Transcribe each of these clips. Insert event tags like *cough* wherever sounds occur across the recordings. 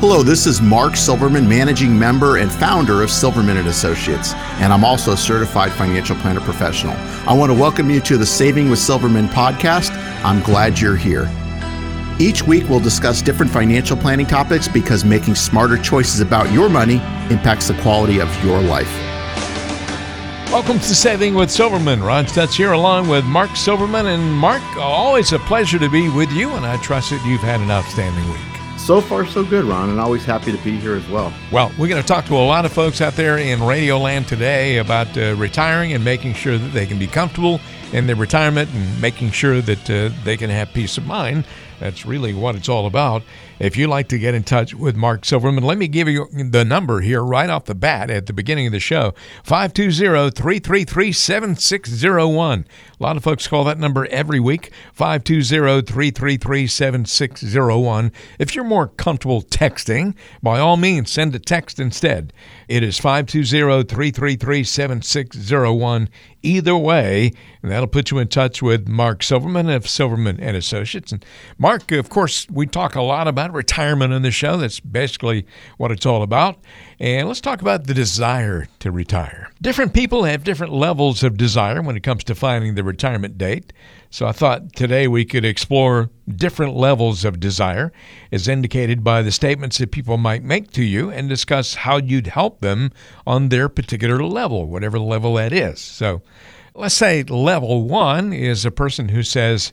Hello, this is Mark Silverman, managing member and founder of Silverman and Associates, and I'm also a certified financial planner professional. I want to welcome you to the Saving with Silverman podcast. I'm glad you're here. Each week, we'll discuss different financial planning topics because making smarter choices about your money impacts the quality of your life. Welcome to Saving with Silverman. Ron Stutz here along with Mark Silverman. And Mark, always a pleasure to be with you, and I trust that you've had an outstanding week. So far, so good, Ron, and always happy to be here as well. Well, we're going to talk to a lot of folks out there in Radio Land today about uh, retiring and making sure that they can be comfortable in their retirement and making sure that uh, they can have peace of mind. That's really what it's all about. If you'd like to get in touch with Mark Silverman, let me give you the number here right off the bat at the beginning of the show 520 333 7601. A lot of folks call that number every week 520 333 7601. If you're more comfortable texting, by all means, send a text instead. It is 520 333 7601. Either way, that'll put you in touch with Mark Silverman of Silverman and Associates. And Mark, of course, we talk a lot about retirement on the show. That's basically what it's all about. And let's talk about the desire to retire. Different people have different levels of desire when it comes to finding the retirement date. So I thought today we could explore different levels of desire as indicated by the statements that people might make to you and discuss how you'd help them on their particular level, whatever level that is. So let's say level one is a person who says,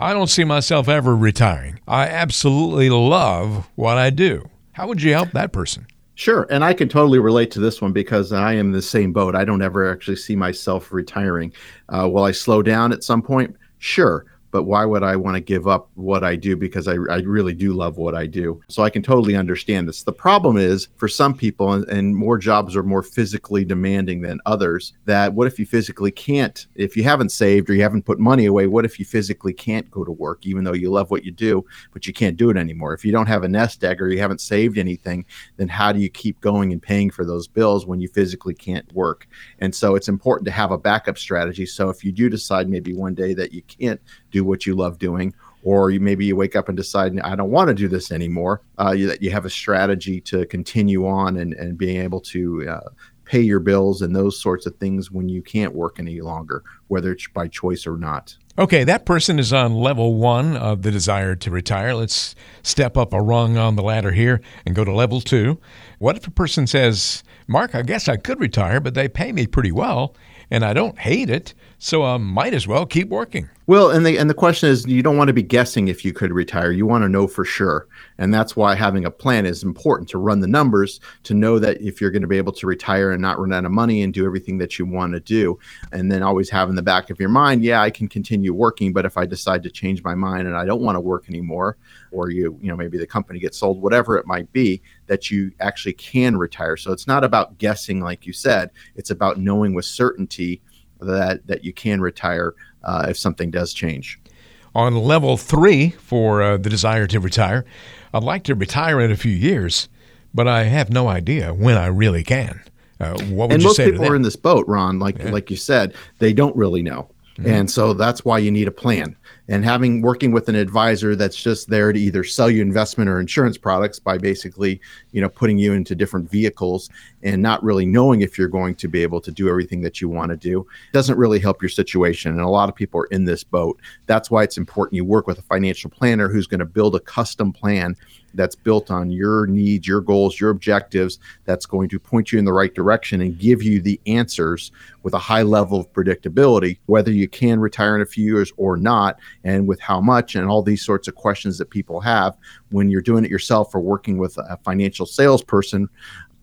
I don't see myself ever retiring. I absolutely love what I do. How would you help that person? Sure. And I can totally relate to this one because I am the same boat. I don't ever actually see myself retiring. Uh, will I slow down at some point? Sure but why would I want to give up what I do because I, I really do love what I do. So I can totally understand this. The problem is for some people, and, and, more jobs are more physically demanding than others, that what if you physically can't, if you haven't saved or you haven't put money away, what if you physically can't go to work, even though you love what you do, but you can't do it anymore? If you don't have a nest egg or you haven't saved anything, then how do you keep going and paying for those bills when you physically can't work? And so it's important to have a backup strategy. So if you do decide maybe one day that you can't do what you love doing or you maybe you wake up and decide I don't want to do this anymore. Uh, you, that you have a strategy to continue on and, and being able to uh, pay your bills and those sorts of things when you can't work any longer, whether it's by choice or not. Okay, that person is on level one of the desire to retire. Let's step up a rung on the ladder here and go to level two. What if a person says, Mark, I guess I could retire, but they pay me pretty well and I don't hate it, so I might as well keep working. Well, and the and the question is, you don't want to be guessing if you could retire. You want to know for sure, and that's why having a plan is important to run the numbers to know that if you're going to be able to retire and not run out of money and do everything that you want to do, and then always have in the back of your mind, yeah, I can continue working, but if I decide to change my mind and I don't want to work anymore, or you you know maybe the company gets sold, whatever it might be, that you actually can retire. So it's not about guessing, like you said. It's about knowing with certainty that that you can retire uh, if something does change. On level three for uh, the desire to retire, I'd like to retire in a few years, but I have no idea when I really can. Uh, what would and you most say people are in this boat, Ron. Like yeah. like you said, they don't really know, mm-hmm. and so that's why you need a plan and having working with an advisor that's just there to either sell you investment or insurance products by basically you know putting you into different vehicles and not really knowing if you're going to be able to do everything that you want to do doesn't really help your situation. And a lot of people are in this boat. That's why it's important you work with a financial planner who's going to build a custom plan that's built on your needs, your goals, your objectives, that's going to point you in the right direction and give you the answers with a high level of predictability, whether you can retire in a few years or not, and with how much, and all these sorts of questions that people have when you're doing it yourself or working with a financial salesperson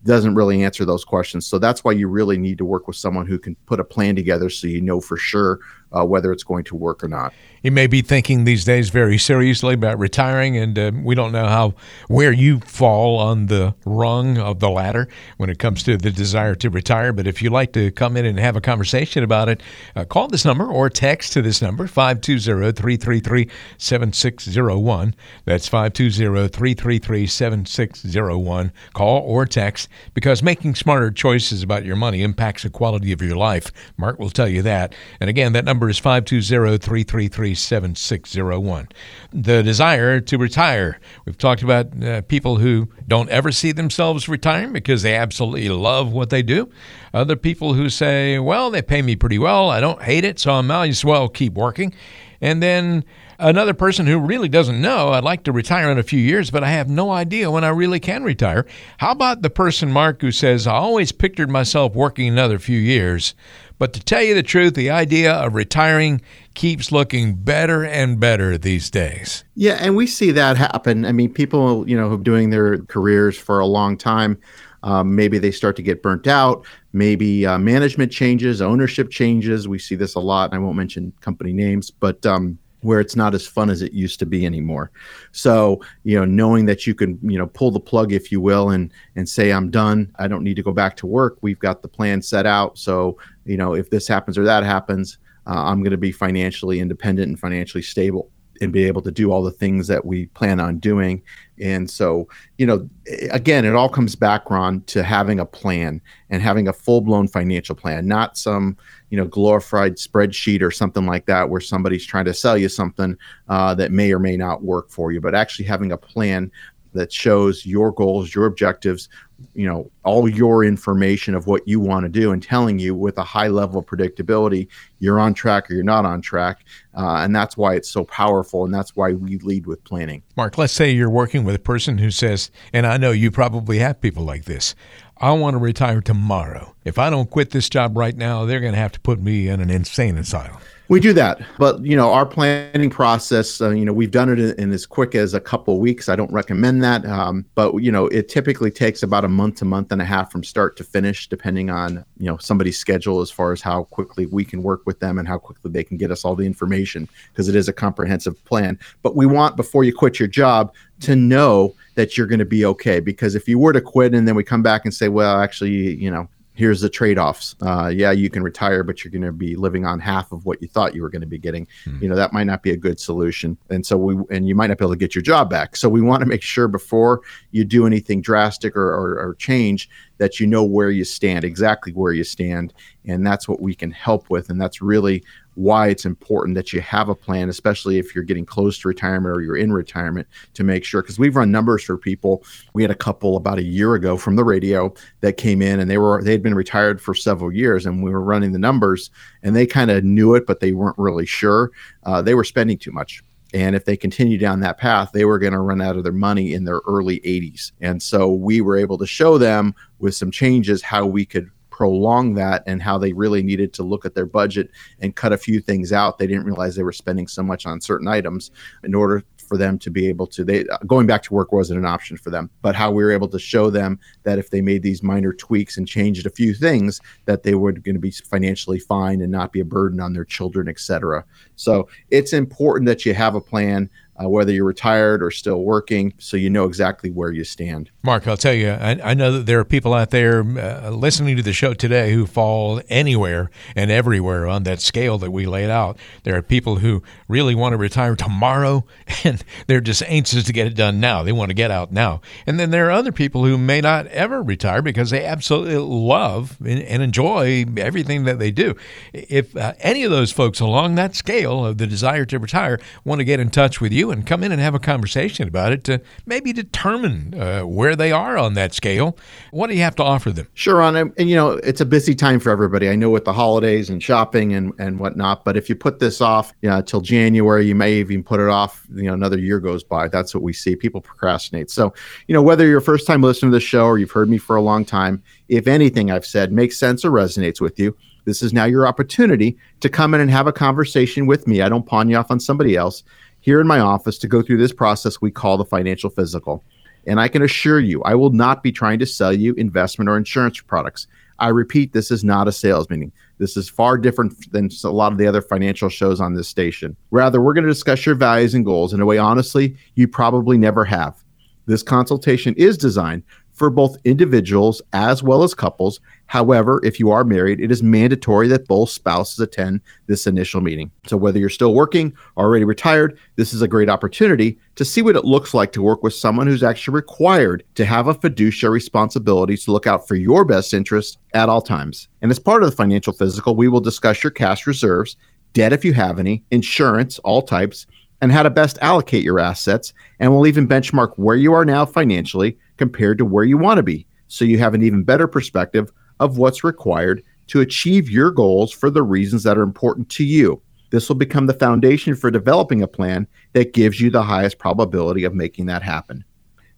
doesn't really answer those questions. So that's why you really need to work with someone who can put a plan together so you know for sure uh, whether it's going to work or not. You may be thinking these days very seriously about retiring, and uh, we don't know how where you fall on the rung of the ladder when it comes to the desire to retire. But if you'd like to come in and have a conversation about it, uh, call this number or text to this number 520-333-7601. That's 520-333-7601. Call or text because making smarter choices about your money impacts the quality of your life. Mark will tell you that. And again, that number number is 520 333 7601. The desire to retire. We've talked about uh, people who don't ever see themselves retiring because they absolutely love what they do. Other people who say, well, they pay me pretty well. I don't hate it, so I might as well keep working. And then another person who really doesn't know, I'd like to retire in a few years, but I have no idea when I really can retire. How about the person, Mark, who says, I always pictured myself working another few years, but to tell you the truth, the idea of retiring keeps looking better and better these days. Yeah, and we see that happen. I mean, people, you know, who've doing their careers for a long time, um, maybe they start to get burnt out. Maybe uh, management changes, ownership changes. We see this a lot. I won't mention company names, but um, where it's not as fun as it used to be anymore. So, you know, knowing that you can, you know, pull the plug, if you will, and and say, I'm done. I don't need to go back to work. We've got the plan set out. So, you know, if this happens or that happens, uh, I'm going to be financially independent and financially stable and be able to do all the things that we plan on doing. And so, you know, again, it all comes back, Ron, to having a plan and having a full blown financial plan, not some, you know, glorified spreadsheet or something like that where somebody's trying to sell you something uh, that may or may not work for you, but actually having a plan that shows your goals, your objectives, you know, all your information of what you want to do and telling you with a high level of predictability you're on track or you're not on track. Uh, and that's why it's so powerful. And that's why we lead with planning. Mark, let's say you're working with a person who says, and I know you probably have people like this. I want to retire tomorrow. If I don't quit this job right now, they're going to have to put me in an insane asylum. We do that, but you know our planning process. Uh, you know we've done it in, in, as quick as a couple weeks. I don't recommend that, um, but you know it typically takes about a month to month and a half from start to finish, depending on you know somebody's schedule as far as how quickly we can work with them and how quickly they can get us all the information because it is a comprehensive plan. But we want before you quit your job to know that you're going to be okay because if you were to quit and then we come back and say, well, actually, you know, here's the trade-offs. Uh, yeah you can retire but you're going to be living on half of what you thought you were going to be getting. Mm. you know that might not be a good solution. And so we and you might not be able to get your job back. So we want to make sure before you do anything drastic or, or, or change that you know where you stand exactly where you stand. And that's what we can help with. And that's really why it's important that you have a plan, especially if you're getting close to retirement or you're in retirement, to make sure. Because we've run numbers for people. We had a couple about a year ago from the radio that came in, and they were they had been retired for several years, and we were running the numbers, and they kind of knew it, but they weren't really sure. Uh, they were spending too much. And if they continue down that path, they were going to run out of their money in their early 80s. And so we were able to show them with some changes how we could prolong that and how they really needed to look at their budget and cut a few things out. They didn't realize they were spending so much on certain items in order for them to be able to they uh, going back to work wasn't an option for them but how we were able to show them that if they made these minor tweaks and changed a few things that they were going to be financially fine and not be a burden on their children etc so it's important that you have a plan uh, whether you're retired or still working, so you know exactly where you stand. Mark, I'll tell you, I, I know that there are people out there uh, listening to the show today who fall anywhere and everywhere on that scale that we laid out. There are people who really want to retire tomorrow, *laughs* and they're just anxious to get it done now. They want to get out now. And then there are other people who may not ever retire because they absolutely love and, and enjoy everything that they do. If uh, any of those folks along that scale of the desire to retire want to get in touch with you, you and come in and have a conversation about it to maybe determine uh, where they are on that scale. What do you have to offer them? Sure, on and, and you know it's a busy time for everybody. I know with the holidays and shopping and and whatnot, but if you put this off you know, till January, you may even put it off. You know, another year goes by. That's what we see. People procrastinate. So you know whether you're a first time listener to the show or you've heard me for a long time, if anything I've said makes sense or resonates with you this is now your opportunity to come in and have a conversation with me. I don't pawn you off on somebody else here in my office to go through this process we call the financial physical. And I can assure you, I will not be trying to sell you investment or insurance products. I repeat, this is not a sales meeting. This is far different than a lot of the other financial shows on this station. Rather, we're going to discuss your values and goals in a way, honestly, you probably never have. This consultation is designed for both individuals as well as couples. However, if you are married, it is mandatory that both spouses attend this initial meeting. So, whether you're still working, already retired, this is a great opportunity to see what it looks like to work with someone who's actually required to have a fiduciary responsibility to look out for your best interests at all times. And as part of the financial physical, we will discuss your cash reserves debt if you have any, insurance, all types, and how to best allocate your assets. And we'll even benchmark where you are now financially compared to where you want to be. So you have an even better perspective of what's required to achieve your goals for the reasons that are important to you. This will become the foundation for developing a plan that gives you the highest probability of making that happen.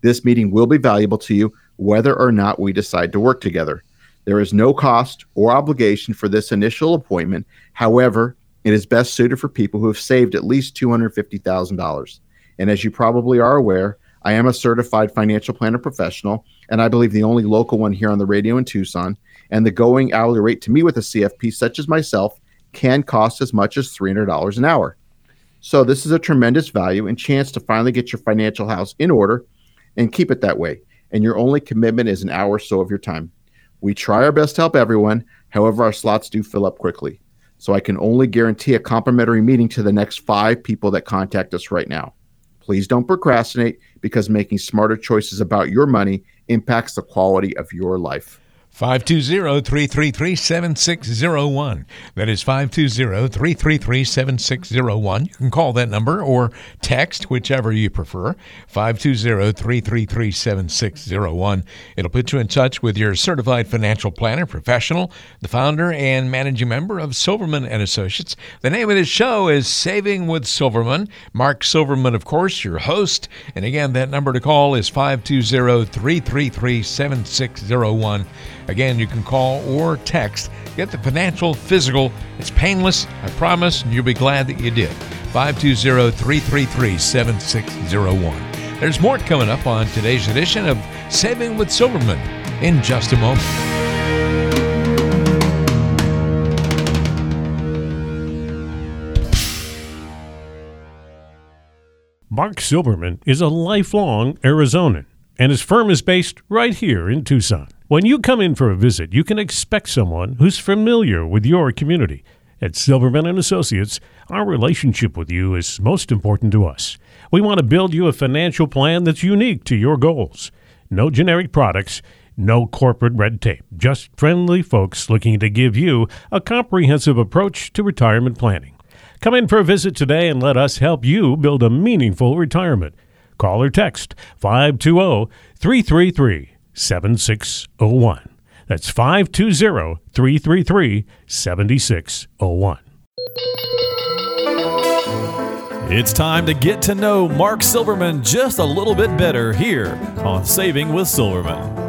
This meeting will be valuable to you whether or not we decide to work together. There is no cost or obligation for this initial appointment. However, it is best suited for people who have saved at least $250,000. And as you probably are aware, I am a certified financial planner professional, and I believe the only local one here on the radio in Tucson. And the going hourly rate to me with a CFP such as myself can cost as much as $300 an hour. So, this is a tremendous value and chance to finally get your financial house in order and keep it that way. And your only commitment is an hour or so of your time. We try our best to help everyone. However, our slots do fill up quickly. So I can only guarantee a complimentary meeting to the next five people that contact us right now. Please don't procrastinate because making smarter choices about your money impacts the quality of your life. 520-333-7601. That is 520-333-7601. You can call that number or text, whichever you prefer. 520-333-7601. It'll put you in touch with your certified financial planner professional, the founder and managing member of Silverman and Associates. The name of this show is Saving with Silverman. Mark Silverman, of course, your host. And again, that number to call is 520-333-7601. Again, you can call or text. Get the financial physical. It's painless, I promise, and you'll be glad that you did. 520 333 7601. There's more coming up on today's edition of Saving with Silverman in just a moment. Mark Silverman is a lifelong Arizonan, and his firm is based right here in Tucson. When you come in for a visit, you can expect someone who's familiar with your community. At Silverman and Associates, our relationship with you is most important to us. We want to build you a financial plan that's unique to your goals. No generic products, no corporate red tape, just friendly folks looking to give you a comprehensive approach to retirement planning. Come in for a visit today and let us help you build a meaningful retirement. Call or text 520 333 7601. That's 520 333 7601. It's time to get to know Mark Silverman just a little bit better here on Saving with Silverman.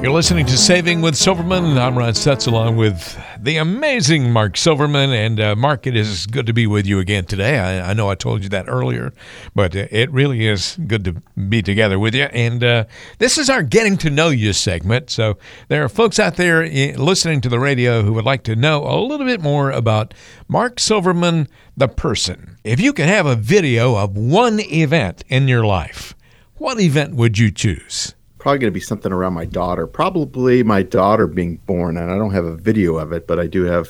You're listening to Saving with Silverman. I'm Ron Stutz along with the amazing Mark Silverman. And uh, Mark, it is good to be with you again today. I, I, know I told you that earlier, but it really is good to be together with you. And uh, this is our Getting to Know You segment. So there are folks out there eh, listening to the radio who would like to know a little bit more about Mark Silverman, the person. If you could have a video of one event in your life, what event would you choose? Probably going to be something around my daughter. Probably my daughter being born, and I don't have a video of it, but I do have.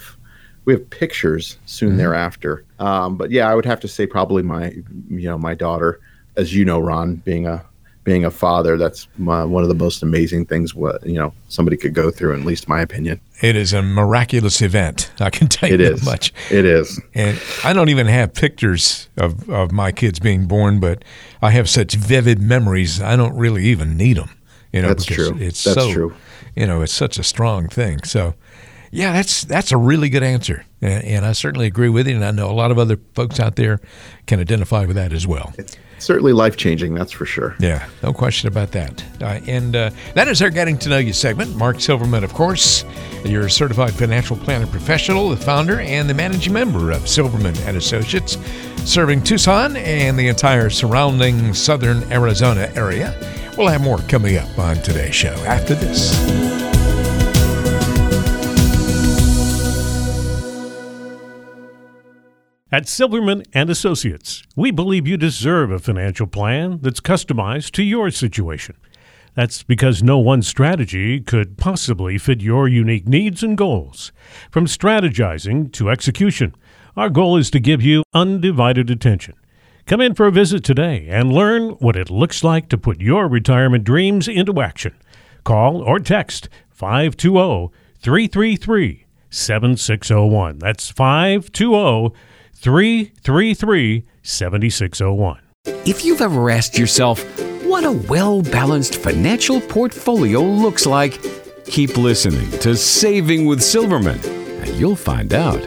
We have pictures soon mm-hmm. thereafter. Um, but yeah, I would have to say probably my, you know, my daughter, as you know, Ron, being a being a father, that's my, one of the most amazing things what you know somebody could go through. at least my opinion. It is a miraculous event. *laughs* I can tell you it is. much. It is. And I don't even have pictures of of my kids being born, but I have such vivid memories. I don't really even need them. You know, that's true. It's that's so, true. You know, it's such a strong thing. So, yeah, that's that's a really good answer, and, and, I certainly agree with you. And I know a lot of other folks out there can identify with that as well. It's certainly life changing, that's for sure. Yeah, no question about that. Uh, and uh, that is our getting to know you segment. Mark Silverman, of course, you're a certified financial planner professional, the founder and the managing member of Silverman and Associates, serving Tucson and the entire surrounding southern Arizona area. We'll have more coming up on today's show after this. At Silverman and Associates, we believe you deserve a financial plan that's customized to your situation. That's because no one strategy could possibly fit your unique needs and goals. From strategizing to execution, our goal is to give you undivided attention Come in for a visit today and learn what it looks like to put your retirement dreams into action. Call or text 520 333 7601. That's 520 333 7601. If you've ever asked yourself what a well balanced financial portfolio looks like, keep listening to Saving with Silverman, and you'll find out.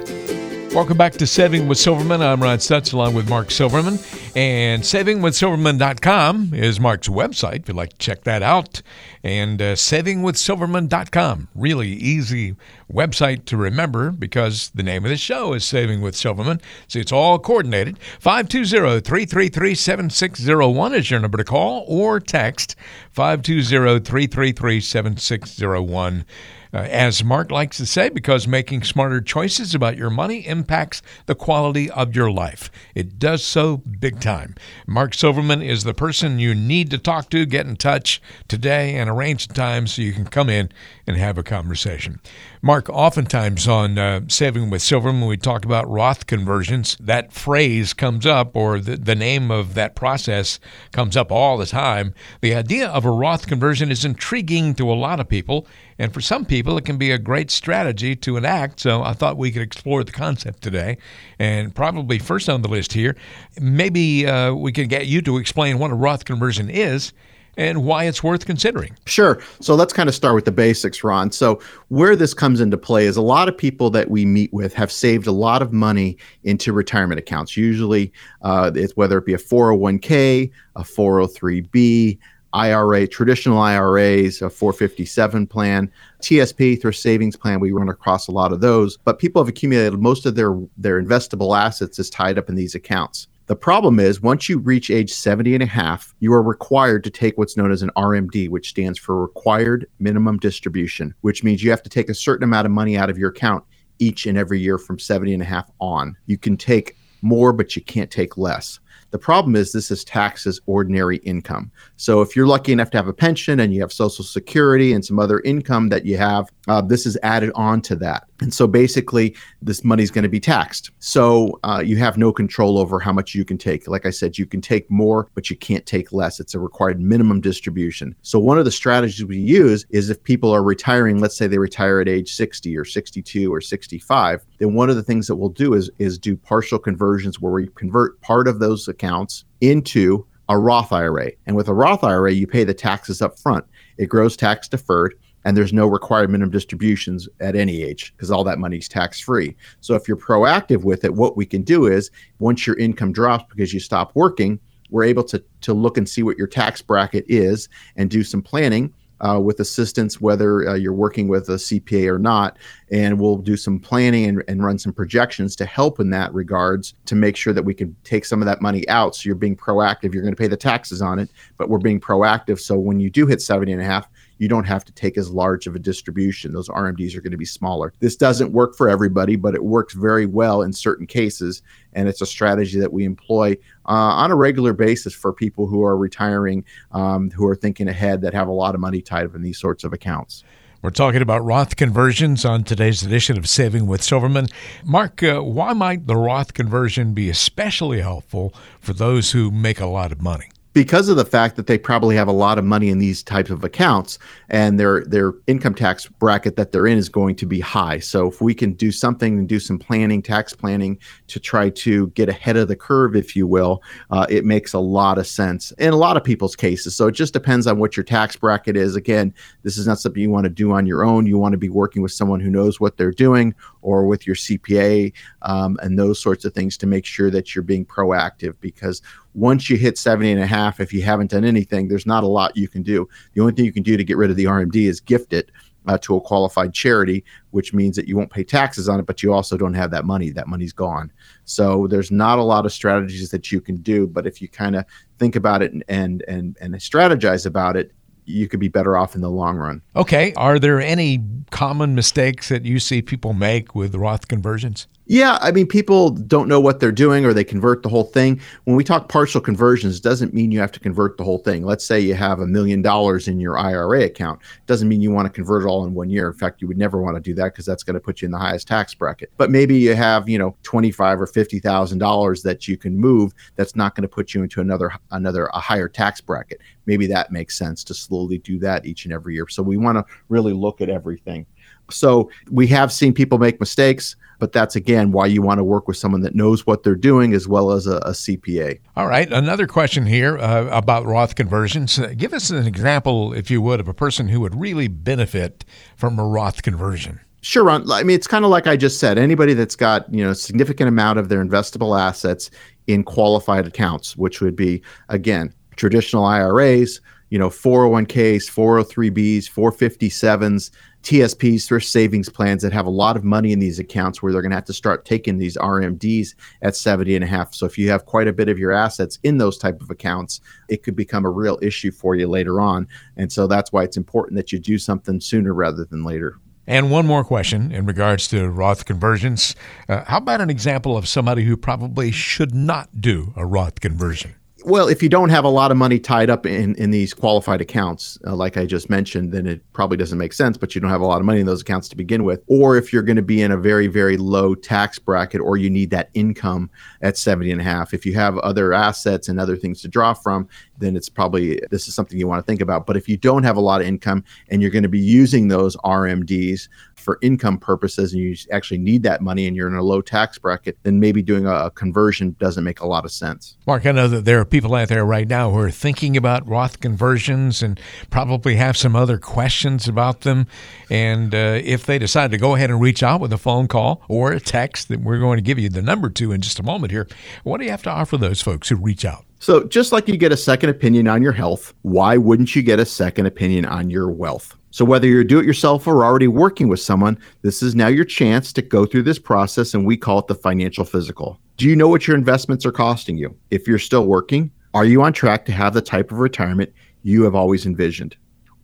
Welcome back to Saving with Silverman. I'm Ron Stutz along with Mark Silverman. And savingwithsilverman.com is Mark's website if you'd like to check that out. And uh, savingwithsilverman.com, really easy website to remember because the name of the show is Saving with Silverman. So it's all coordinated. 520 333 7601 is your number to call or text 520 333 7601. Uh, as Mark likes to say, because making smarter choices about your money impacts the quality of your life. It does so big time. Mark Silverman is the person you need to talk to. Get in touch today and arrange a time so you can come in and have a conversation. Mark, oftentimes on uh, Saving with Silverman, when we talk about Roth conversions. That phrase comes up, or the, the name of that process comes up all the time. The idea of a Roth conversion is intriguing to a lot of people, and for some people, it can be a great strategy to enact. So I thought we could explore the concept today. And probably first on the list here, maybe uh, we can get you to explain what a Roth conversion is and why it's worth considering. Sure. So let's kind of start with the basics, Ron. So, where this comes into play is a lot of people that we meet with have saved a lot of money into retirement accounts. Usually, uh, it's whether it be a 401k, a 403b, IRA, traditional IRAs, a 457 plan, TSP, thrift savings plan. We run across a lot of those, but people have accumulated most of their their investable assets is tied up in these accounts. The problem is once you reach age 70 and a half, you are required to take what's known as an RMD, which stands for required minimum distribution, which means you have to take a certain amount of money out of your account each and every year from 70 and a half on. You can take more, but you can't take less. The problem is this is taxed as ordinary income. So if you're lucky enough to have a pension and you have Social Security and some other income that you have, uh, this is added on to that. And so basically, this money is going to be taxed. So uh, you have no control over how much you can take. Like I said, you can take more, but you can't take less. It's a required minimum distribution. So one of the strategies we use is if people are retiring, let's say they retire at age 60 or 62 or 65, then one of the things that we'll do is is do partial conversions where we convert part of those accounts into a Roth IRA. And with a Roth IRA, you pay the taxes up front. It grows tax deferred and there's no required minimum distributions at any age because all that money's tax free. So if you're proactive with it, what we can do is once your income drops because you stop working, we're able to to look and see what your tax bracket is and do some planning uh, with assistance, whether uh, you're working with a CPA or not. And we'll do some planning and, and run some projections to help in that regards to make sure that we can take some of that money out. So you're being proactive. You're going to pay the taxes on it, but we're being proactive. So when you do hit 70 and a half, you don't have to take as large of a distribution. Those RMDs are going to be smaller. This doesn't work for everybody, but it works very well in certain cases. And it's a strategy that we employ uh, on a regular basis for people who are retiring, um, who are thinking ahead, that have a lot of money tied up in these sorts of accounts. We're talking about Roth conversions on today's edition of Saving with Silverman. Mark, uh, why might the Roth conversion be especially helpful for those who make a lot of money? Because of the fact that they probably have a lot of money in these types of accounts and their their income tax bracket that they're in is going to be high. So if we can do something and do some planning, tax planning to try to get ahead of the curve, if you will, uh, it makes a lot of sense in a lot of people's cases. So it just depends on what your tax bracket is. Again, this is not something you want to do on your own. You want to be working with someone who knows what they're doing or with your CPA um, and those sorts of things to make sure that you're being proactive because once you hit 70 and a half, if you haven't done anything, there's not a lot you can do. The only thing you can do to get rid of the RMD is gift it uh, to a qualified charity, which means that you won't pay taxes on it, but you also don't have that money. That money's gone. So there's not a lot of strategies that you can do. But if you kind of think about it and, and and and strategize about it, you could be better off in the long run. Okay. Are there any common mistakes that you see people make with Roth conversions? Yeah, I mean, people don't know what they're doing or they convert the whole thing. When we talk partial conversions, doesn't mean you have to convert the whole thing. Let's say you have a million dollars in your IRA account. Doesn't mean you want to convert it all in one year. In fact, you would never want to do that because that's going to put you in the highest tax bracket. But maybe you have, you know, twenty-five or fifty thousand dollars that you can move. That's not going to put you into another another a higher tax bracket. Maybe that makes sense to slowly do that each and every year. So we want to really look at everything. So we have seen people make mistakes, but that's again why you want to work with someone that knows what they're doing as well as a, a CPA. All right. Another question here uh, about Roth conversions. Uh, give us an example, if you would, of a person who would really benefit from a Roth conversion. Sure, Ron. I mean, it's kind of like I just said. Anybody that's got you know a significant amount of their investable assets in qualified accounts, which would be again traditional IRAs, you know, 401ks, 403bs, 457s, TSPs, thrift savings plans that have a lot of money in these accounts where they're going to have to start taking these RMDs at 70 and a half. So if you have quite a bit of your assets in those type of accounts, it could become a real issue for you later on. And so that's why it's important that you do something sooner rather than later. And one more question in regards to Roth conversions. Uh, how about an example of somebody who probably should not do a Roth conversion? Well, if you don't have a lot of money tied up in, in these qualified accounts, uh, like I just mentioned, then it probably doesn't make sense, but you don't have a lot of money in those accounts to begin with. Or if you're going to be in a very, very low tax bracket or you need that income at 70 and a half. If you have other assets and other things to draw from, then it's probably this is something you want to think about. But if you don't have a lot of income and you're going to be using those RMDs for income purposes and you actually need that money and you're in a low tax bracket, then maybe doing a conversion doesn't make a lot of sense. Mark, I know that there are people out there right now who are thinking about Roth conversions and probably have some other questions about them. And uh, if they decide to go ahead and reach out with a phone call or a text that we're going to give you the number to in just a moment here, what do you have to offer those folks who reach out? So, just like you get a second opinion on your health, why wouldn't you get a second opinion on your wealth? So, whether you're do it yourself or already working with someone, this is now your chance to go through this process, and we call it the financial physical. Do you know what your investments are costing you? If you're still working, are you on track to have the type of retirement you have always envisioned?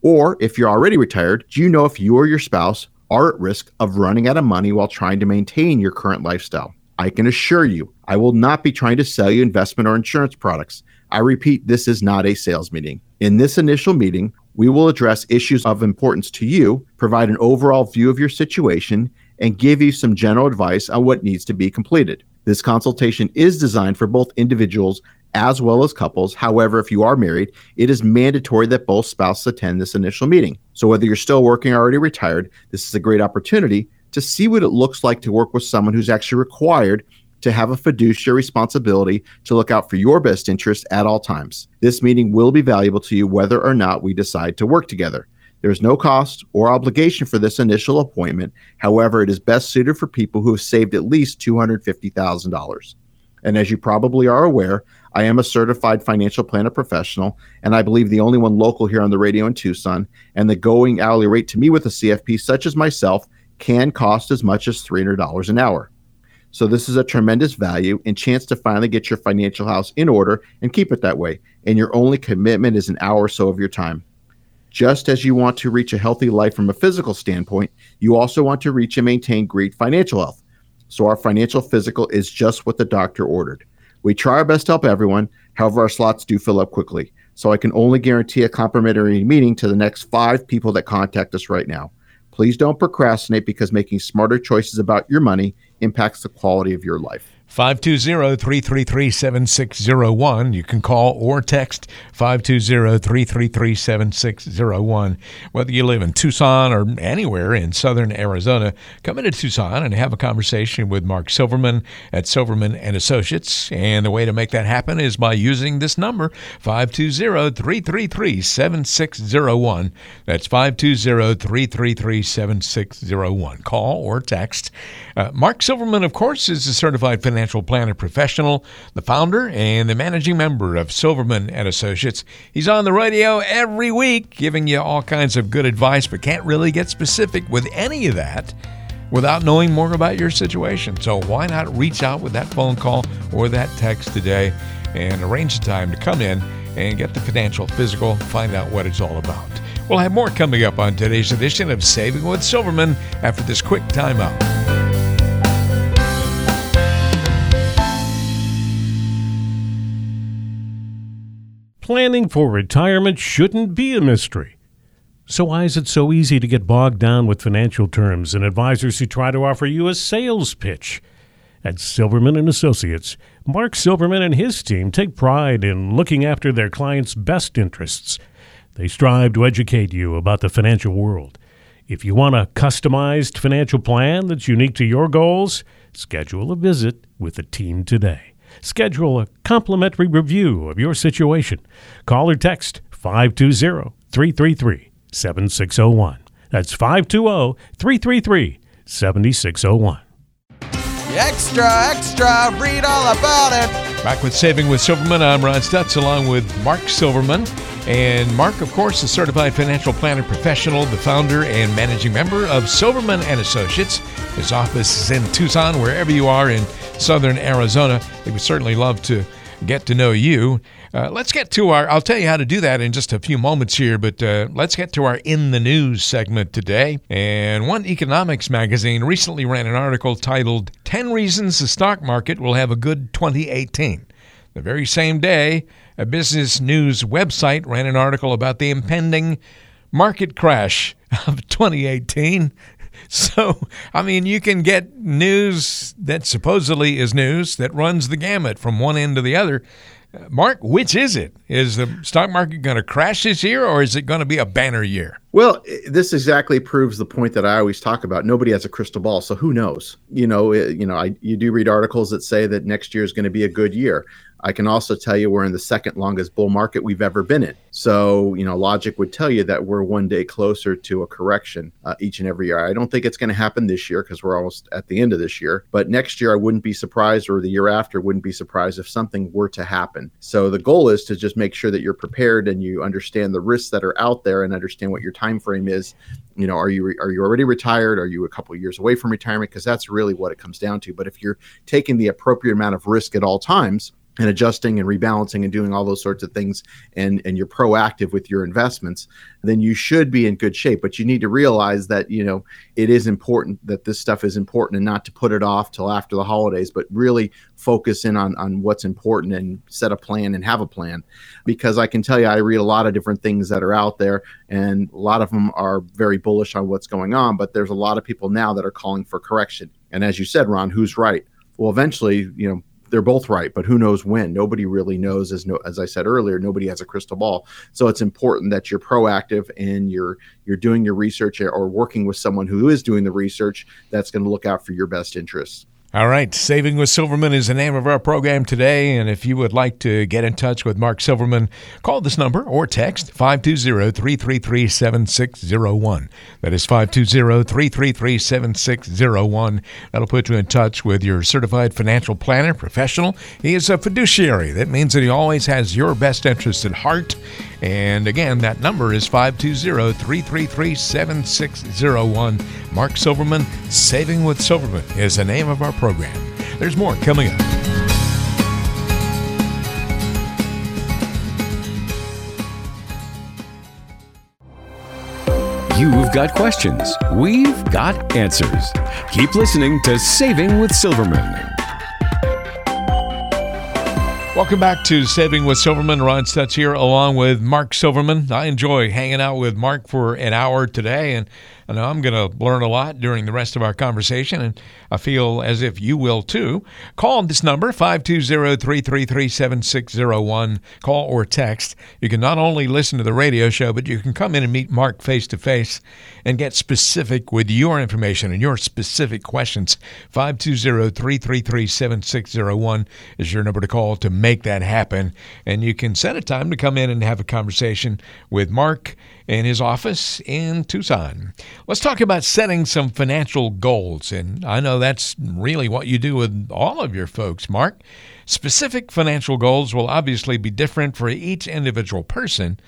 Or if you're already retired, do you know if you or your spouse are at risk of running out of money while trying to maintain your current lifestyle? I can assure you, I will not be trying to sell you investment or insurance products. I repeat, this is not a sales meeting. In this initial meeting, we will address issues of importance to you, provide an overall view of your situation, and give you some general advice on what needs to be completed. This consultation is designed for both individuals as well as couples. However, if you are married, it is mandatory that both spouses attend this initial meeting. So, whether you're still working or already retired, this is a great opportunity to see what it looks like to work with someone who's actually required to have a fiduciary responsibility to look out for your best interest at all times. This meeting will be valuable to you whether or not we decide to work together. There is no cost or obligation for this initial appointment. However, it is best suited for people who have saved at least $250,000. And as you probably are aware, I am a certified financial planner professional, and I believe the only one local here on the radio in Tucson. And the going hourly rate to me with a CFP such as myself can cost as much as $300 an hour. So this is a tremendous value and chance to finally get your financial house in order and keep it that way. And your only commitment is an hour or so of your time. Just as you want to reach a healthy life from a physical standpoint, you also want to reach and maintain great financial health. So our financial physical is just what the doctor ordered. We try our best to help everyone, however, our slots do fill up quickly. So I can only guarantee a complimentary meeting to the next five people that contact us right now. Please don't procrastinate because making smarter choices about your money impacts the quality of your life. 520-333-7601. You can call or text 520-333-7601. Whether you live in Tucson or anywhere in southern Arizona, come into Tucson and have a conversation with Mark Silverman at Silverman and Associates. And the way to make that happen is by using this number 520-333-7601. That's 520-333-7601. Call or text. Uh, Mark Silverman, of course, is a certified financial planner professional, the founder and the managing member of Silverman and Associates. He's on the radio every week giving you all kinds of good advice, but can't really get specific with any of that without knowing more about your situation. So why not reach out with that phone call or that text today and arrange a time to come in and get the financial physical, find out what it's all about. We'll have more coming up on today's edition of Saving with Silverman after this quick timeout. Planning for retirement shouldn't be a mystery. So, why is it so easy to get bogged down with financial terms and advisors who try to offer you a sales pitch? At Silverman and Associates, Mark Silverman and his team take pride in looking after their clients' best interests. They strive to educate you about the financial world If you want a customized financial plan that's unique to your goals, schedule a visit with the team today. Schedule a complimentary review of your situation. Call or text 520 333 7601. That's 520 333 7601. Extra, extra, read all about it. Back with Saving with Silverman, I'm Ron Stutz along with Mark Silverman. And Mark, of course, is certified financial planner professional, the founder and managing member of Silverman and Associates. His office is in Tucson, wherever you are in southern Arizona. They would certainly love to get to know you. Uh, let's get to our, I'll tell you how to do that in just a few moments here, but uh, let's get to our In the News segment today. And One Economics magazine recently ran an article titled 10 Reasons the Stock Market Will Have a Good 2018. The very same day, a business news website ran an article about the impending market crash of 2018. *laughs* So, I mean, you can get news that supposedly is news that runs the gamut from one end to the other. Mark, which is it? Is the stock market going to crash this year or is it going to be a banner year? Well, this exactly proves the point that I always talk about. Nobody has a crystal ball, so who knows? You know, you know, I you do read articles that say that next year is going to be a good year. I can also tell you we're in the second longest bull market we've ever been in. So, you know, logic would tell you that we're one day closer to a correction uh, each and every year. I don't think it's going to happen this year because we're almost at the end of this year. But next year, I wouldn't be surprised, or the year after, wouldn't be surprised if something were to happen. So the goal is to just make sure that you're prepared and you understand the risks that are out there and understand what your time frame is. You know, are you re- are you already retired? Are you a couple years away from retirement? Because that's really what it comes down to. But if you're taking the appropriate amount of risk at all times, and adjusting and rebalancing and doing all those sorts of things and and you're proactive with your investments then you should be in good shape. But you need to realize that you know it is important that this stuff is important and not to put it off till after the holidays but really focus in on on what's important and set a plan and have a plan. Because I can tell you I read a lot of different things that are out there and a lot of them are very bullish on what's going on but there's a lot of people now that are calling for correction. And as you said Ron who's right? Well eventually you know they're both right, but who knows when? Nobody really knows. As no, as I said earlier, nobody has a crystal ball. So it's important that you're proactive and you're you're doing your research or working with someone who is doing the research that's going to look out for your best interests. All right. Saving with Silverman is the name of our program today. And if you would like to get in touch with Mark Silverman, call this number or text 520 333 7601. That is 520 333 7601. That'll put you in touch with your certified financial planner professional. He is a fiduciary. That means that he always has your best interest at heart. And again, that number is 520 333 7601. Mark Silverman, Saving with Silverman is the name of our program. There's more coming up. You've got questions. We've got answers. Keep listening to Saving with Silverman. Welcome back to Saving with Silverman. Ron Stutz here along with Mark Silverman. I enjoy hanging out with Mark for an hour today, and I know I'm going to learn a lot during the rest of our conversation, and I feel as if you will too. Call this number, 520-333-7601. Call or text. You can not only listen to the radio show, but you can come in and meet Mark face to face and get specific with your information and your specific questions. 520-333-7601 is your number to call to make that happen. And you can set a time to come in and have a conversation with Mark in his office in Tucson. Let's talk about setting some financial goals. And I know that's really what you do with all of your folks, Mark. Specific financial goals will obviously be different for each individual person,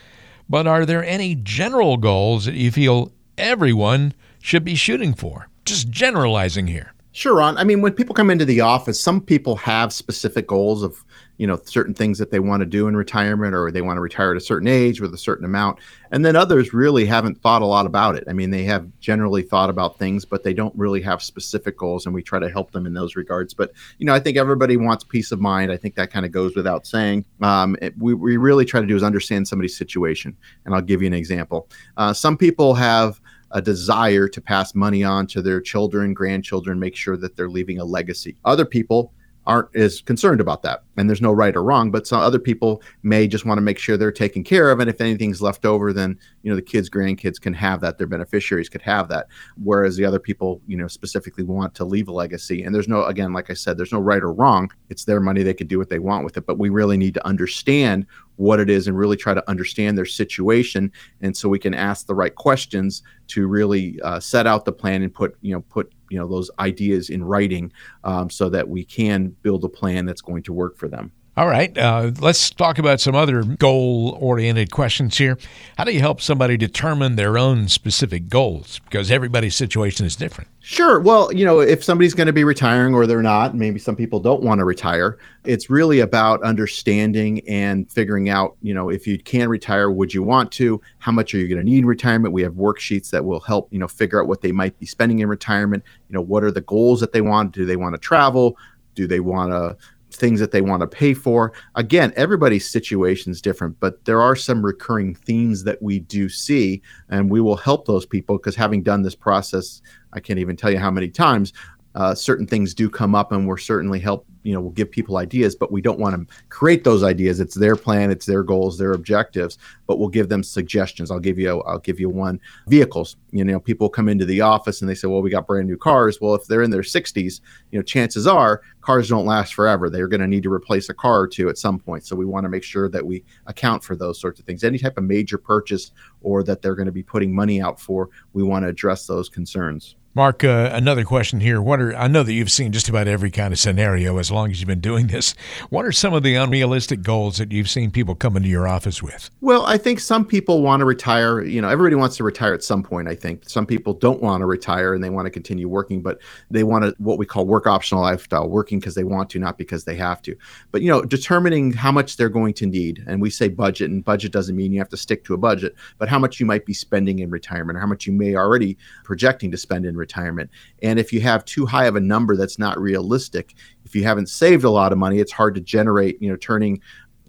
but are there any general goals that you feel everyone should be shooting for? Just generalizing here. Sure, Ron. I mean, when people come into the office, some people have specific goals of you know certain things that they want to do in retirement or they want to retire at a certain age with a certain amount and then others really haven't thought a lot about it. I mean they have generally thought about things but they don't really have specific goals and we try to help them in those regards. But you know i think everybody wants peace of mind. I think that kind of goes without saying. Um, it, we, we really try to do is understand somebody's situation and i'll give you an example. Uh, some people have a desire to pass money on to their children, grandchildren, make sure that they're leaving a legacy. Other people aren't as concerned about that. and there's no right or wrong but some other people may just want to make sure they're taken care of and if anything's left over then you know the kids grandkids can have that their beneficiaries could have that whereas the other people you know specifically want to leave a legacy and there's no again like i said there's no right or wrong it's their money they could do what they want with it but we really need to understand what it is and really try to understand their situation and so we can ask the right questions to really uh, set out the plan and put you know put you know those ideas in writing um, so that we can build a plan that's going to work for them all right, uh, let's talk about some other goal oriented questions here. How do you help somebody determine their own specific goals? Because everybody's situation is different. Sure. Well, you know, if somebody's going to be retiring or they're not, maybe some people don't want to retire, it's really about understanding and figuring out, you know, if you can retire, would you want to? How much are you going to need in retirement? We have worksheets that will help, you know, figure out what they might be spending in retirement. You know, what are the goals that they want? Do they want to travel? Do they want to things that they want to pay for. Again, everybody's situation is different, but there are some recurring themes that we do see, and we will help those people because having done this process, I can't even tell you how many times. Uh, certain things do come up, and we're certainly help you know we'll give people ideas but we don't want to create those ideas. It's their plan it's their goals their objectives but we'll give them suggestions. I'll give you i'll give you one vehicles. You know people come into the office and they say well we got brand new cars. Well if they're in their 60s you know chances are cars don't last forever. They're going to need to replace a car or two at some point. So we want to make sure that we account for those sorts of things. Any type of major purchase or that they're going to be putting money out for we want to address those concerns Mark, uh, another question here. What are I know that you've seen just about every kind of scenario as long as you've been doing this. What are some of the unrealistic goals that you've seen people come into your office with? Well, I think some people want to retire. You know, everybody wants to retire at some point. I think some people don't want to retire and they want to continue working, but they want to what we call work optional lifestyle, working because they want to, not because they have to. But you know, determining how much they're going to need, and we say budget, and budget doesn't mean you have to stick to a budget, but how much you might be spending in retirement, or how much you may already projecting to spend in retirement. And if you have too high of a number that's not realistic, if you haven't saved a lot of money, it's hard to generate, you know, turning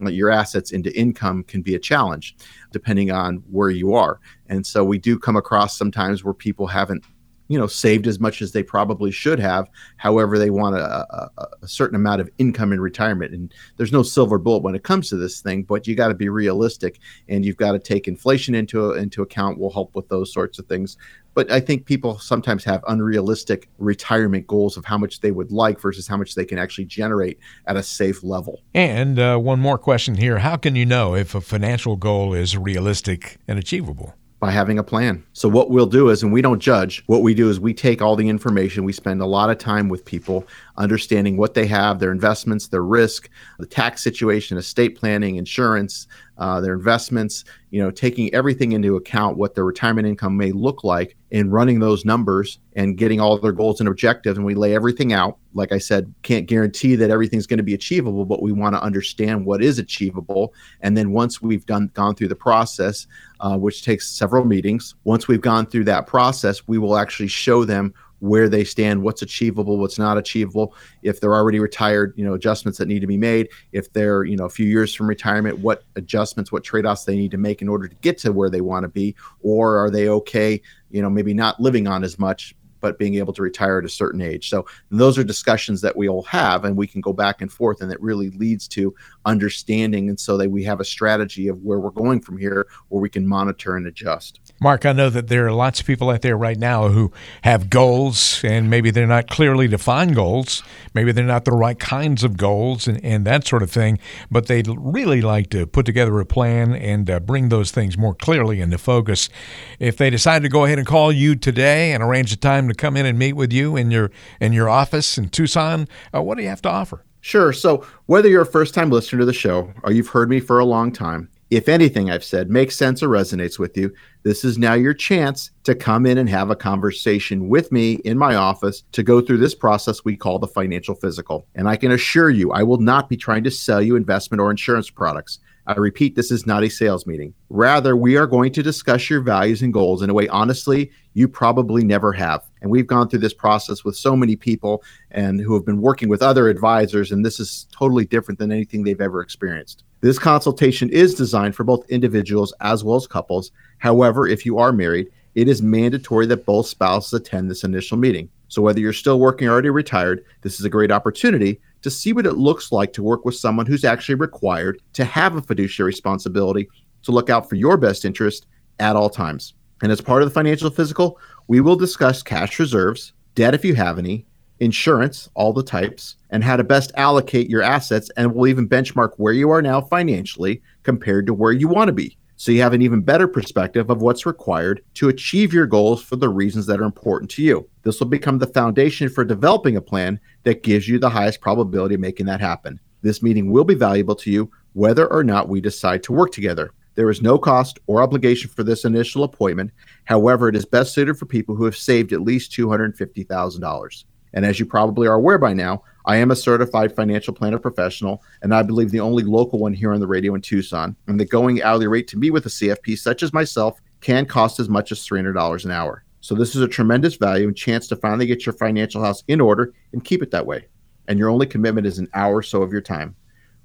uh, your assets into income can be a challenge depending on where you are. And so we do come across sometimes where people haven't you know saved as much as they probably should have however they want a, a, a, certain amount of income in retirement and there's no silver bullet when it comes to this thing but you got to be realistic and you've got to take inflation into into account will help with those sorts of things but I think people sometimes have unrealistic retirement goals of how much they would like versus how much they can actually generate at a safe level. And uh, one more question here How can you know if a financial goal is realistic and achievable? By having a plan. So what we'll do is and we don't judge, what we do is we take all the information, we spend a lot of time with people understanding what they have, their investments, their risk, the tax situation, estate planning, insurance, uh, their investments, you know, taking everything into account, what their retirement income may look like, and running those numbers and getting all their goals and objectives. And we lay everything out. Like I said, can't guarantee that everything's going to be achievable, but we want to understand what is achievable. And then once we've done gone through the process, uh, which takes several meetings, once we've gone through that process, we will actually show them where they stand, what's achievable, what's not achievable. If they're already retired, you know, adjustments that need to be made. If they're, you know, a few years from retirement, what adjustments, what trade offs they need to make in order to get to where they want to be. Or are they okay, you know, maybe not living on as much, but being able to retire at a certain age. So those are discussions that we all have, and we can go back and forth, and it really leads to understanding, and so that we have a strategy of where we're going from here, where we can monitor and adjust. Mark, I know that there are lots of people out there right now who have goals, and maybe they're not clearly defined goals. Maybe they're not the right kinds of goals and, and that sort of thing, but they'd really like to put together a plan and uh, bring those things more clearly into focus. If they decide to go ahead and call you today and arrange a time to come in and meet with you in your in your office in Tucson, uh, what do you have to offer? Sure. So, whether you're a first time listener to the show or you've heard me for a long time, if anything I've said makes sense or resonates with you, this is now your chance to come in and have a conversation with me in my office to go through this process we call the financial physical. And I can assure you, I will not be trying to sell you investment or insurance products. I repeat, this is not a sales meeting. Rather, we are going to discuss your values and goals in a way, honestly, you probably never have. And we've gone through this process with so many people and who have been working with other advisors, and this is totally different than anything they've ever experienced. This consultation is designed for both individuals as well as couples. However, if you are married, it is mandatory that both spouses attend this initial meeting. So, whether you're still working or already retired, this is a great opportunity to see what it looks like to work with someone who's actually required to have a fiduciary responsibility to look out for your best interest at all times. And as part of the financial physical, we will discuss cash reserves, debt if you have any, insurance, all the types, and how to best allocate your assets. And we'll even benchmark where you are now financially compared to where you want to be. So you have an even better perspective of what's required to achieve your goals for the reasons that are important to you. This will become the foundation for developing a plan that gives you the highest probability of making that happen. This meeting will be valuable to you whether or not we decide to work together. There is no cost or obligation for this initial appointment. However, it is best suited for people who have saved at least $250,000. And as you probably are aware by now, I am a certified financial planner professional, and I believe the only local one here on the radio in Tucson. And the going hourly rate to meet with a CFP such as myself can cost as much as $300 an hour. So this is a tremendous value and chance to finally get your financial house in order and keep it that way. And your only commitment is an hour or so of your time.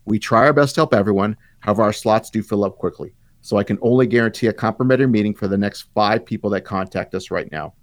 We try our best to help everyone, however, our slots do fill up quickly. So I can only guarantee a complimentary meeting for the next five people that contact us right now.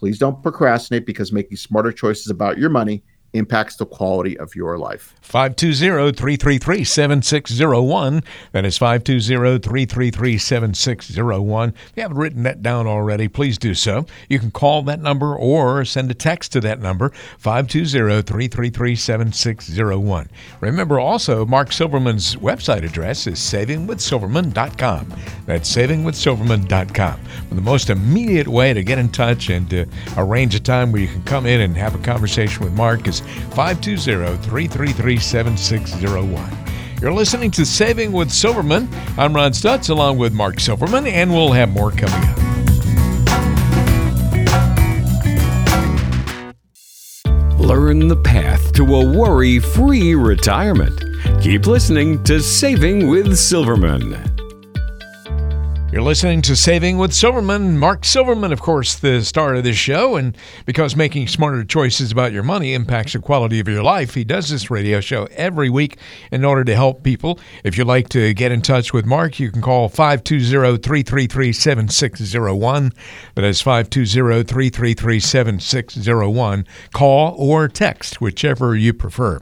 Please don't procrastinate because making smarter choices about your money impacts the quality of your life. 520-333-7601. That is 520-333-7601. If you haven't written that down already, please do so. You can call that number or send a text to that number, 520-333-7601. Remember also, Mark Silverman's website address is savingwithsilverman.com. That's savingwithsilverman.com. The most immediate way to get in touch and to arrange a time where you can come in and have a conversation with Mark is 520 333 7601. You're listening to Saving with Silverman. I'm Ron Stutz along with Mark Silverman, and we'll have more coming up. Learn the path to a worry free retirement. Keep listening to Saving with Silverman. You're listening to Saving with Silverman. Mark Silverman, of course, the star of this show. And because making smarter choices about your money impacts the quality of your life, he does this radio show every week in order to help people. If you'd like to get in touch with Mark, you can call 520 333 7601. That is 520 333 7601. Call or text, whichever you prefer.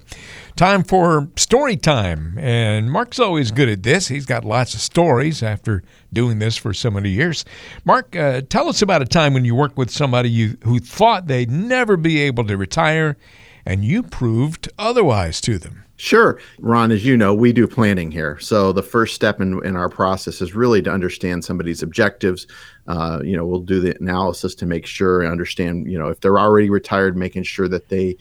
Time for story time. And Mark's always good at this. He's got lots of stories after doing this for so many years. Mark, uh, tell us about a time when you worked with somebody you, who thought they'd never be able to retire, and you proved otherwise to them. Sure. Ron, as you know, we do planning here. So the first step in, in our process is really to understand somebody's objectives. Uh, you know, we'll do the analysis to make sure and understand, you know, if they're already retired, making sure that they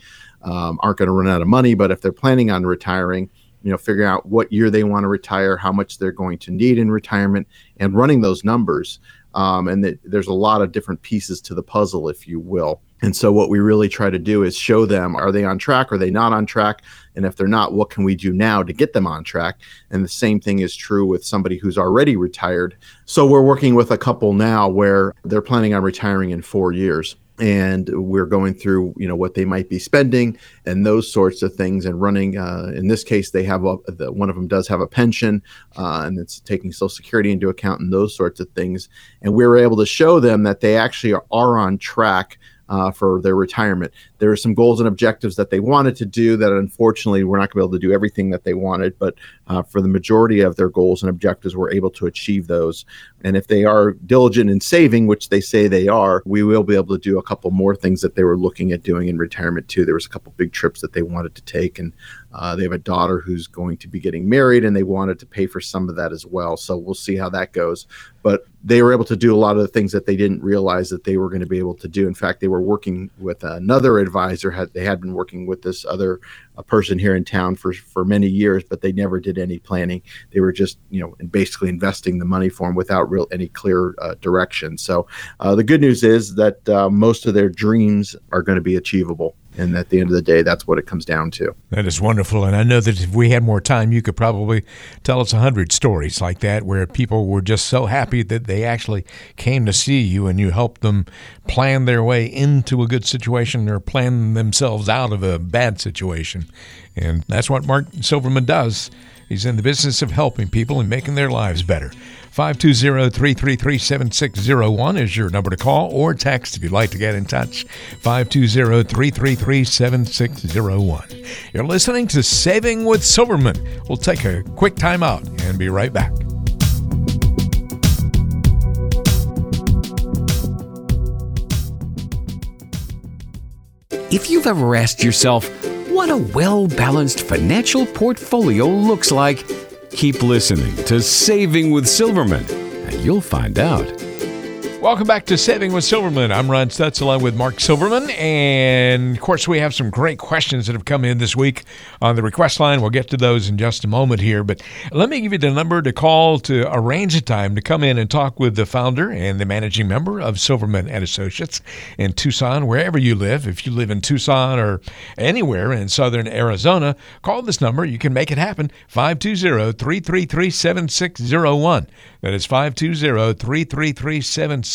um, aren't going to run out of money. But if they're planning on retiring, you know, figuring out what year they want to retire, how much they're going to need in retirement, and running those numbers. Um, and that there's a lot of different pieces to the puzzle, if you will. And so, what we really try to do is show them are they on track? Are they not on track? And if they're not, what can we do now to get them on track? And the same thing is true with somebody who's already retired. So, we're working with a couple now where they're planning on retiring in four years and we're going through you know what they might be spending and those sorts of things and running uh, in this case they have a the, one of them does have a pension uh, and it's taking social security into account and those sorts of things. And we were able to show them that they actually are, are on track uh, for their retirement. There are some goals and objectives that they wanted to do that unfortunately we're not going to be able to do everything that they wanted, but uh, for the majority of their goals and objectives, we're able to achieve those. And if they are diligent in saving, which they say they are, we will be able to do a couple more things that they were looking at doing in retirement too. There was a couple big trips that they wanted to take, and uh, they have a daughter who's going to be getting married, and they wanted to pay for some of that as well. So we'll see how that goes. But they were able to do a lot of the things that they didn't realize that they were going to be able to do. In fact, they were working with another advisor. Had they had been working with this other a person here in town for for many years, but they never did any planning. They were just you know basically investing the money for them without real any clear uh, direction. So uh, the good news is that uh, most of their dreams are going to be achievable. And at the end of the day, that's what it comes down to. That is wonderful. And I know that if we had more time, you could probably tell us a hundred stories like that where people were just so happy that they actually came to see you and you helped them plan their way into a good situation or plan themselves out of a bad situation. And that's what Mark Silverman does. He's in the business of helping people and making their lives better. 520 333 7601 is your number to call or text if you'd like to get in touch. 520 333 7601. You're listening to Saving with Silverman. We'll take a quick time out and be right back. If you've ever asked yourself what a well balanced financial portfolio looks like, keep listening to Saving with Silverman, and you'll find out. Welcome back to Saving with Silverman. I'm Ron Stutz along with Mark Silverman. And of course, we have some great questions that have come in this week on the request line. We'll get to those in just a moment here. But let me give you the number to call to arrange a time to come in and talk with the founder and the managing member of Silverman and Associates in Tucson, wherever you live. If you live in Tucson or anywhere in southern Arizona, call this number. You can make it happen 520 333 7601. That is 520 333 7601.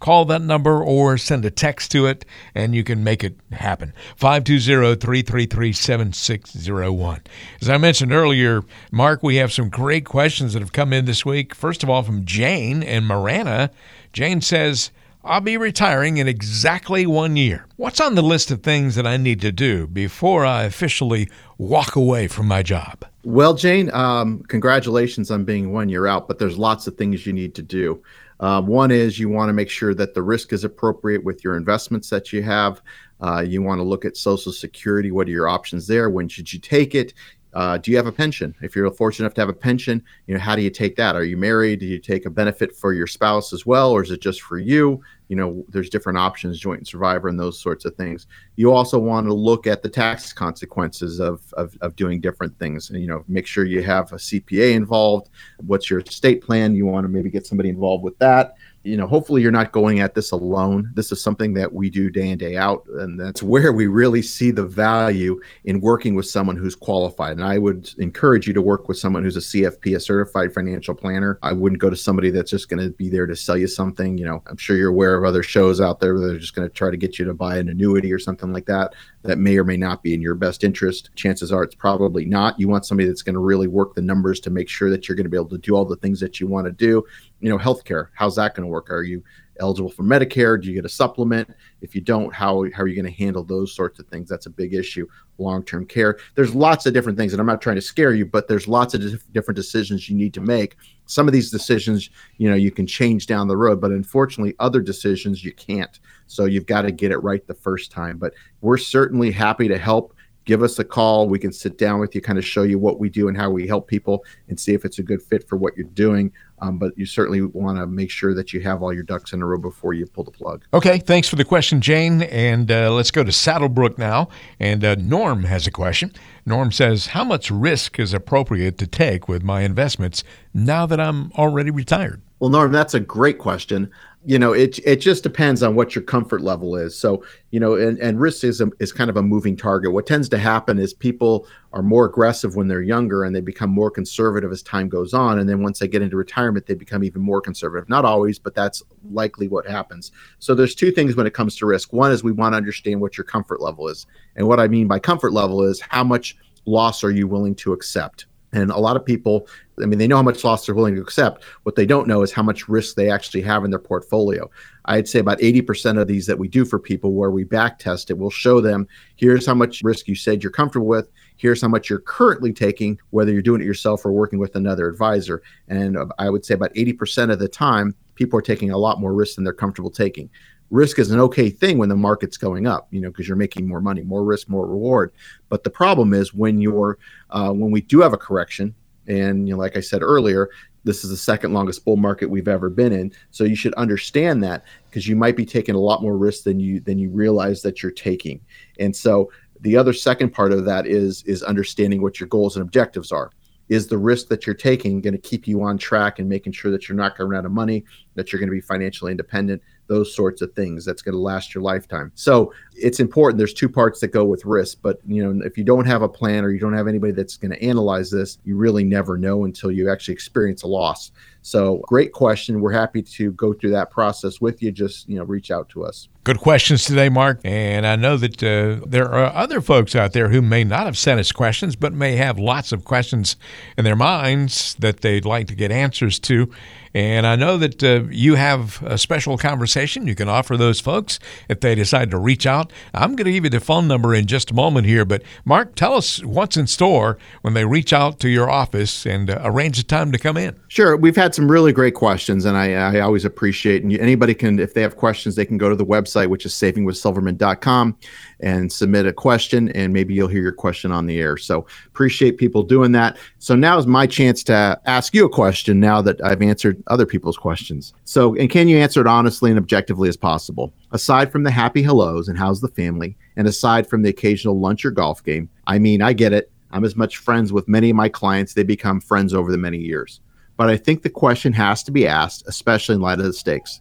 Call that number or send a text to it and you can make it happen. 520 333 7601. As I mentioned earlier, Mark, we have some great questions that have come in this week. First of all, from Jane and Marana. Jane says, I'll be retiring in exactly one year. What's on the list of things that I need to do before I officially walk away from my job? Well, Jane, um, congratulations on being one year out, but there's lots of things you need to do. Uh, one is you want to make sure that the risk is appropriate with your investments that you have. Uh, you want to look at Social Security. What are your options there? When should you take it? Uh, do you have a pension? If you're fortunate enough to have a pension, you know how do you take that? Are you married? Do you take a benefit for your spouse as well, or is it just for you? You know, there's different options, joint and survivor, and those sorts of things. You also want to look at the tax consequences of, of, of doing different things. And, you know, make sure you have a CPA involved. What's your estate plan? You want to maybe get somebody involved with that you know, hopefully you're not going at this alone. This is something that we do day in, day out. And that's where we really see the value in working with someone who's qualified. And I would encourage you to work with someone who's a CFP, a certified financial planner. I wouldn't go to somebody that's just going to be there to sell you something. You know, I'm sure you're aware of other shows out there where they're just going to try to get you to buy an annuity or something like that that may or may not be in your best interest. Chances are it's probably not. You want somebody that's going to really work the numbers to make sure that you're going to be able to do all the things that you want to do. You know, healthcare, how's that going to work? Are you eligible for Medicare? Do you get a supplement? If you don't, how, how are you going to handle those sorts of things? That's a big issue. Long term care. There's lots of different things, and I'm not trying to scare you, but there's lots of different decisions you need to make. Some of these decisions, you know, you can change down the road, but unfortunately, other decisions you can't. So you've got to get it right the first time. But we're certainly happy to help give us a call. We can sit down with you, kind of show you what we do and how we help people and see if it's a good fit for what you're doing. Um, but you certainly want to make sure that you have all your ducks in a row before you pull the plug. Okay, thanks for the question, Jane. And uh, let's go to SaddleBrooke now. And uh, Norm has a question. Norm says, How much risk is appropriate to take with my investments now that I'm already retired? Well, Norm, that's a great question you know it it just depends on what your comfort level is. So you know and, and risk is a, is kind of a moving target. What tends to happen is people are more aggressive when they're younger and they become more conservative as time goes on. And then once they get into retirement they become even more conservative. Not always but that's likely what happens. So there's two things when it comes to risk. One is we want to understand what your comfort level is. And what i mean by comfort level is how much loss are you willing to accept and a lot of people, I mean, they know how much loss they're willing to accept. What they don't know is how much risk they actually have in their portfolio. I'd say about 80% of these that we do for people where we back test it, we'll show them here's how much risk you said you're comfortable with. Here's how much you're currently taking, whether you're doing it yourself or working with another advisor. And uh, I would say about 80% of the time, people are taking a lot more risk than they're comfortable taking risk is an okay thing when the market's going up, you know, because you're making more money, more risk, more reward. But the problem is when you're uh, when we do have a correction, and you know, like I said earlier, this is the second longest bull market we've ever been in. So you should understand that because you might be taking a lot more risk than you than you realize that you're taking. And so the other second part of that is is understanding what your goals and objectives are is the risk that you're taking going to keep you on track and making sure that you're not going to run out of money that you're going to be financially independent those sorts of things that's going to last your lifetime. So it's important. There's two parts that go with risk, but you know, if you don't have a plan or you don't have anybody that's going to analyze this, you really never know until you actually experience a loss. So great question. We're happy to go through that process with you. Just, you know, reach out to us. Good questions today, Mark. And I know that uh, there are other folks out there who may not have sent us questions, but may have lots of questions in their minds that they'd like to get answers to. And I know that uh, you have a special conversation you can offer those folks if they decide to reach out. I'm going to give you the phone number in just a moment here, but Mark, tell us what's in store when they reach out to your office and uh, arrange a time to come in. Sure. We've had some really great questions, and I, I always appreciate. And anybody can, if they have questions, they can go to the website, which is savingwithsilverman.com, and submit a question, and maybe you'll hear your question on the air. So appreciate people doing that. So now is my chance to ask you a question. Now that I've answered other people's questions. So, and can you answer it honestly and objectively as possible? Aside from the happy hellos and how's the family, and aside from the occasional lunch or golf game, I mean, I get it. I'm as much friends with many of my clients, they become friends over the many years. But I think the question has to be asked, especially in light of the stakes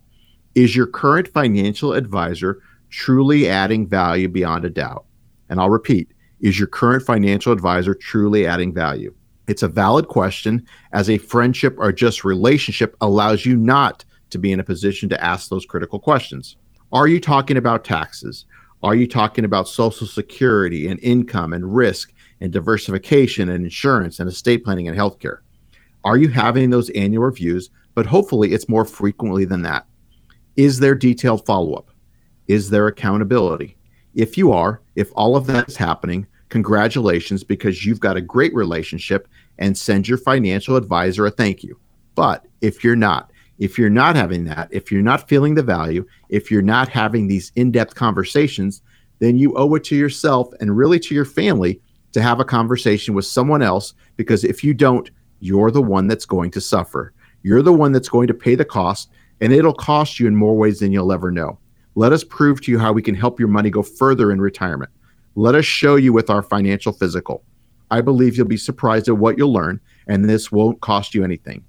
Is your current financial advisor truly adding value beyond a doubt? And I'll repeat Is your current financial advisor truly adding value? It's a valid question, as a friendship or just relationship allows you not to be in a position to ask those critical questions. Are you talking about taxes? Are you talking about Social Security and income and risk and diversification and insurance and estate planning and healthcare? Are you having those annual reviews? But hopefully, it's more frequently than that. Is there detailed follow up? Is there accountability? If you are, if all of that is happening, congratulations because you've got a great relationship and send your financial advisor a thank you. But if you're not, if you're not having that, if you're not feeling the value, if you're not having these in depth conversations, then you owe it to yourself and really to your family to have a conversation with someone else because if you don't, you're the one that's going to suffer. You're the one that's going to pay the cost, and it'll cost you in more ways than you'll ever know. Let us prove to you how we can help your money go further in retirement. Let us show you with our financial physical. I believe you'll be surprised at what you'll learn, and this won't cost you anything.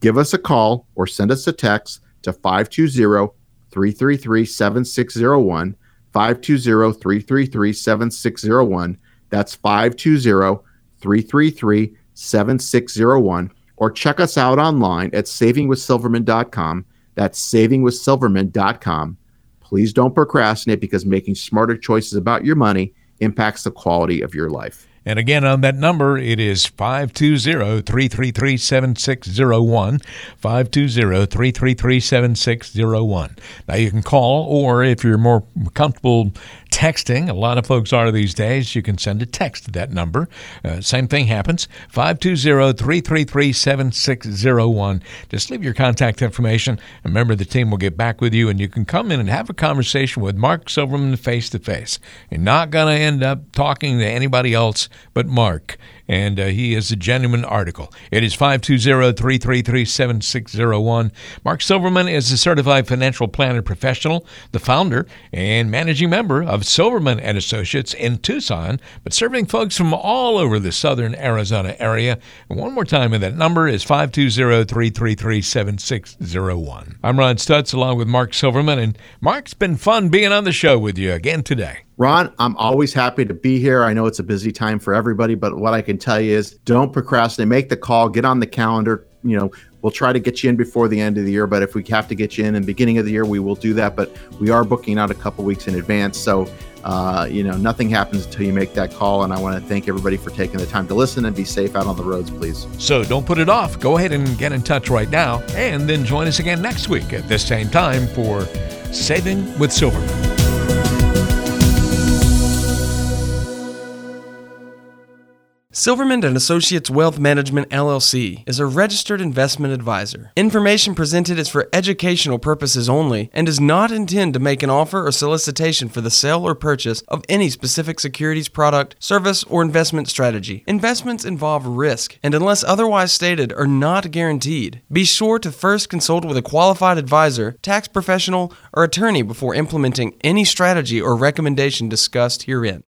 Give us a call or send us a text to 520 333 7601. 520 333 7601. That's 520 333 7601. Or check us out online at savingwithsilverman.com. That's savingwithsilverman.com. Please don't procrastinate because making smarter choices about your money impacts the quality of your life. And again, on that number, it is 520 333 7601. 520 333 7601. Now, you can call, or if you're more comfortable texting, a lot of folks are these days, you can send a text to that number. Uh, same thing happens 520 333 7601. Just leave your contact information. Remember, the team will get back with you, and you can come in and have a conversation with Mark Silverman face to face. You're not going to end up talking to anybody else but Mark and uh, he is a genuine article. It is 520-333-7601. Mark Silverman is a certified financial planner professional, the founder and managing member of Silverman and Associates in Tucson, but serving folks from all over the southern Arizona area. And one more time, and that number is 520-333-7601. I'm Ron Stutz along with Mark Silverman, and Mark's been fun being on the show with you again today. Ron, I'm always happy to be here. I know it's a busy time for everybody, but what I can tell you is don't procrastinate. Make the call, get on the calendar. You know, we'll try to get you in before the end of the year, but if we have to get you in in the beginning of the year, we will do that. But we are booking out a couple weeks in advance. So, uh, you know, nothing happens until you make that call. And I want to thank everybody for taking the time to listen and be safe out on the roads, please. So don't put it off. Go ahead and get in touch right now and then join us again next week at this same time for Saving with Silverman. Silverman and Associates Wealth Management LLC is a registered investment advisor. Information presented is for educational purposes only and does not intend to make an offer or solicitation for the sale or purchase of any specific securities product, service, or investment strategy. Investments involve risk and unless otherwise stated are not guaranteed. Be sure to first consult with a qualified advisor, tax professional, or attorney before implementing any strategy or recommendation discussed herein.